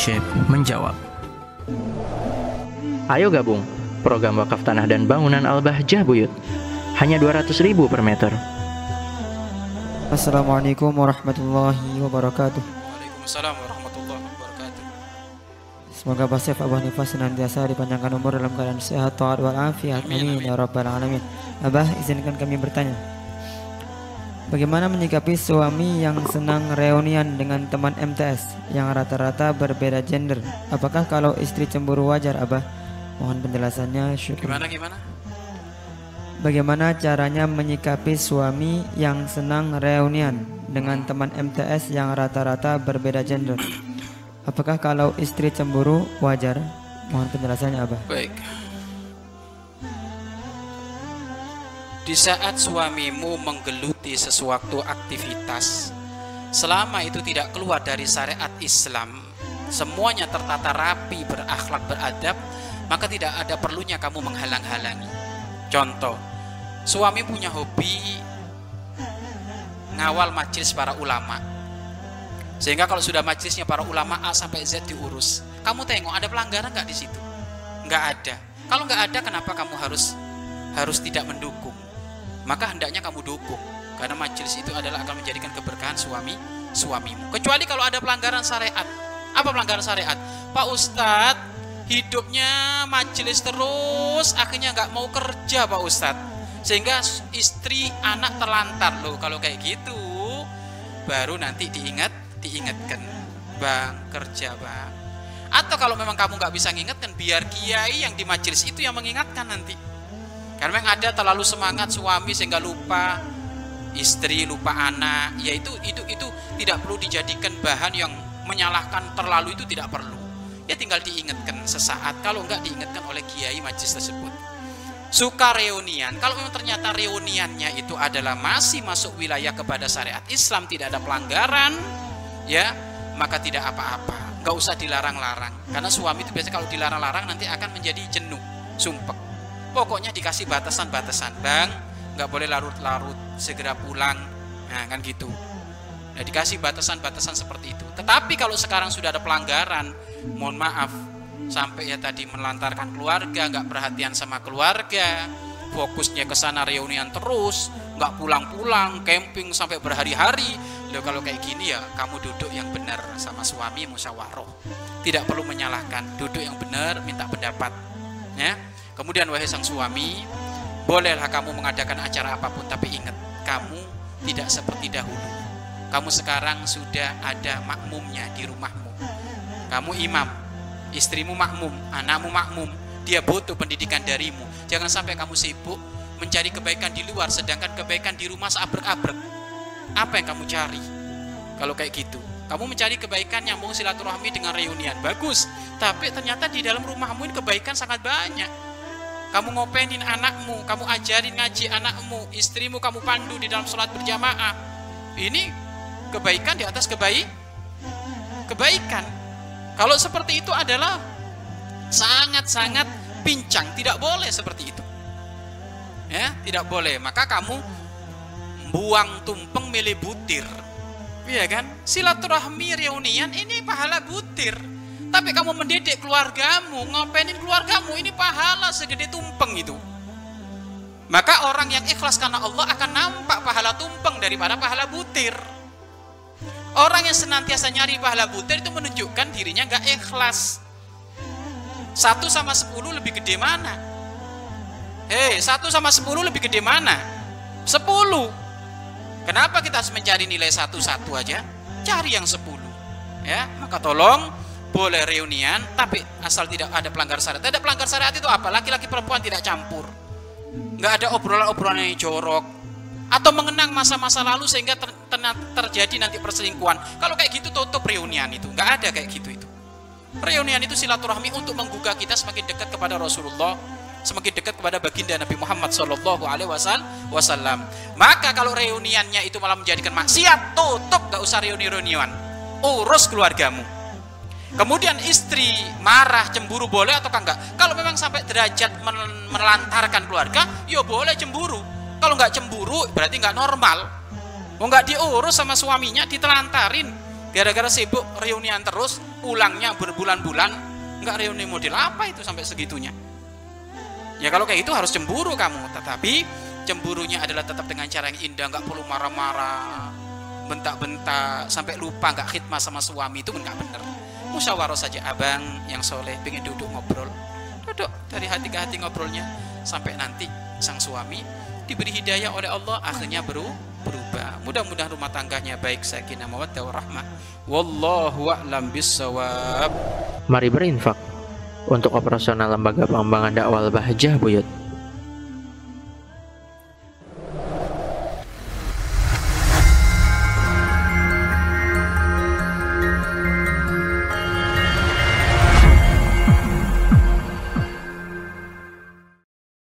Syekh menjawab. Ayo gabung program wakaf tanah dan bangunan Al-Bahjah Buyut. Hanya 200 ribu per meter. Assalamualaikum warahmatullahi wabarakatuh. Waalaikumsalam warahmatullahi wabarakatuh. Semoga Pak Abah Nifas senantiasa dipanjangkan umur dalam keadaan sehat, taat walafiat. Amin ya rabbal alamin. Abah, izinkan kami bertanya. Bagaimana menyikapi suami yang senang reunian dengan teman MTS yang rata-rata berbeda gender? Apakah kalau istri cemburu wajar, Abah? Mohon penjelasannya, syukur. Gimana gimana? Bagaimana caranya menyikapi suami yang senang reunian dengan teman MTS yang rata-rata berbeda gender? Apakah kalau istri cemburu wajar? Mohon penjelasannya, Abah. Baik. Di saat suamimu menggeluti sesuatu aktivitas, selama itu tidak keluar dari syariat Islam, semuanya tertata rapi, berakhlak, beradab, maka tidak ada perlunya kamu menghalang-halangi. Contoh, suami punya hobi ngawal majelis para ulama. Sehingga kalau sudah majelisnya para ulama A sampai Z diurus, kamu tengok ada pelanggaran nggak di situ? Nggak ada. Kalau nggak ada, kenapa kamu harus harus tidak mendukung? Maka hendaknya kamu dukung, karena majelis itu adalah akan menjadikan keberkahan suami suamimu. Kecuali kalau ada pelanggaran syariat. Apa pelanggaran syariat? Pak Ustadz, hidupnya majelis terus, akhirnya nggak mau kerja Pak Ustadz. Sehingga istri anak terlantar loh. Kalau kayak gitu, baru nanti diingat diingatkan bang kerja bang atau kalau memang kamu nggak bisa mengingatkan biar kiai yang di majelis itu yang mengingatkan nanti karena memang ada terlalu semangat suami sehingga lupa istri lupa anak. Ya itu itu itu tidak perlu dijadikan bahan yang menyalahkan terlalu itu tidak perlu. Ya tinggal diingatkan sesaat. Kalau nggak diingatkan oleh kiai majelis tersebut. Suka reunian. Kalau memang ternyata reuniannya itu adalah masih masuk wilayah kepada syariat Islam tidak ada pelanggaran ya maka tidak apa-apa. Nggak usah dilarang-larang. Karena suami itu biasanya kalau dilarang-larang nanti akan menjadi jenuh sumpek pokoknya dikasih batasan-batasan bang nggak boleh larut-larut segera pulang nah kan gitu nah dikasih batasan-batasan seperti itu tetapi kalau sekarang sudah ada pelanggaran mohon maaf sampai ya tadi melantarkan keluarga nggak perhatian sama keluarga fokusnya ke sana reunian terus nggak pulang-pulang camping sampai berhari-hari Loh kalau kayak gini ya kamu duduk yang benar sama suami musyawarah. Tidak perlu menyalahkan, duduk yang benar minta pendapat. Ya. Kemudian wahai sang suami, bolehlah kamu mengadakan acara apa pun tapi ingat, kamu tidak seperti dahulu. Kamu sekarang sudah ada makmumnya di rumahmu. Kamu imam, istrimu makmum, anakmu makmum, dia butuh pendidikan darimu. Jangan sampai kamu sibuk mencari kebaikan di luar sedangkan kebaikan di rumah seabrek-abrek apa yang kamu cari kalau kayak gitu kamu mencari kebaikan mau silaturahmi dengan reunian bagus tapi ternyata di dalam rumahmu ini kebaikan sangat banyak kamu ngopenin anakmu kamu ajarin ngaji anakmu istrimu kamu pandu di dalam sholat berjamaah. Ini kebaikan di atas kebaik kebaikan. Kalau seperti itu adalah sangat-sangat pincang tidak boleh seperti itu. Ya tidak boleh. Maka kamu buang tumpeng milih butir. Iya kan? Silaturahmi reunian ini pahala butir tapi kamu mendidik keluargamu ngopenin keluargamu ini pahala segede tumpeng itu. Maka orang yang ikhlas karena Allah akan nampak pahala tumpeng daripada pahala butir. Orang yang senantiasa nyari pahala butir itu menunjukkan dirinya nggak ikhlas. Satu sama sepuluh lebih gede mana? Hei satu sama sepuluh lebih gede mana? Sepuluh. Kenapa kita harus mencari nilai satu-satu aja? Cari yang sepuluh. Ya, maka tolong boleh reunian, tapi asal tidak ada pelanggar syariat. Tidak pelanggar syariat itu apa? Laki-laki perempuan tidak campur. Nggak ada obrolan-obrolan yang jorok. Atau mengenang masa-masa lalu sehingga ter, ter, terjadi nanti perselingkuhan. Kalau kayak gitu tutup reunian itu. Nggak ada kayak gitu itu. Reunian itu silaturahmi untuk menggugah kita semakin dekat kepada Rasulullah semakin dekat kepada baginda Nabi Muhammad Shallallahu Alaihi Wasallam. Maka kalau reuniannya itu malah menjadikan maksiat, tutup, gak usah reuni-reunian, urus keluargamu. Kemudian istri marah, cemburu boleh atau enggak? Kalau memang sampai derajat melantarkan keluarga, ya boleh cemburu. Kalau nggak cemburu berarti nggak normal. Mau nggak diurus sama suaminya, ditelantarin. Gara-gara sibuk reunian terus, ulangnya berbulan-bulan nggak reuni model apa itu sampai segitunya ya kalau kayak itu harus cemburu kamu tetapi cemburunya adalah tetap dengan cara yang indah nggak perlu marah-marah bentak-bentak sampai lupa nggak khidmat sama suami itu nggak bener musyawarah saja abang yang soleh pengen duduk ngobrol. Duduk dari hati ke hati ngobrolnya. Sampai nanti sang suami diberi hidayah oleh Allah akhirnya beru berubah. Mudah-mudahan rumah tangganya baik sakinah mawaddah warahmah wallahu a'lam bissawab. Mari berinfak untuk operasional lembaga pengembangan dakwah Bahjah Buyut.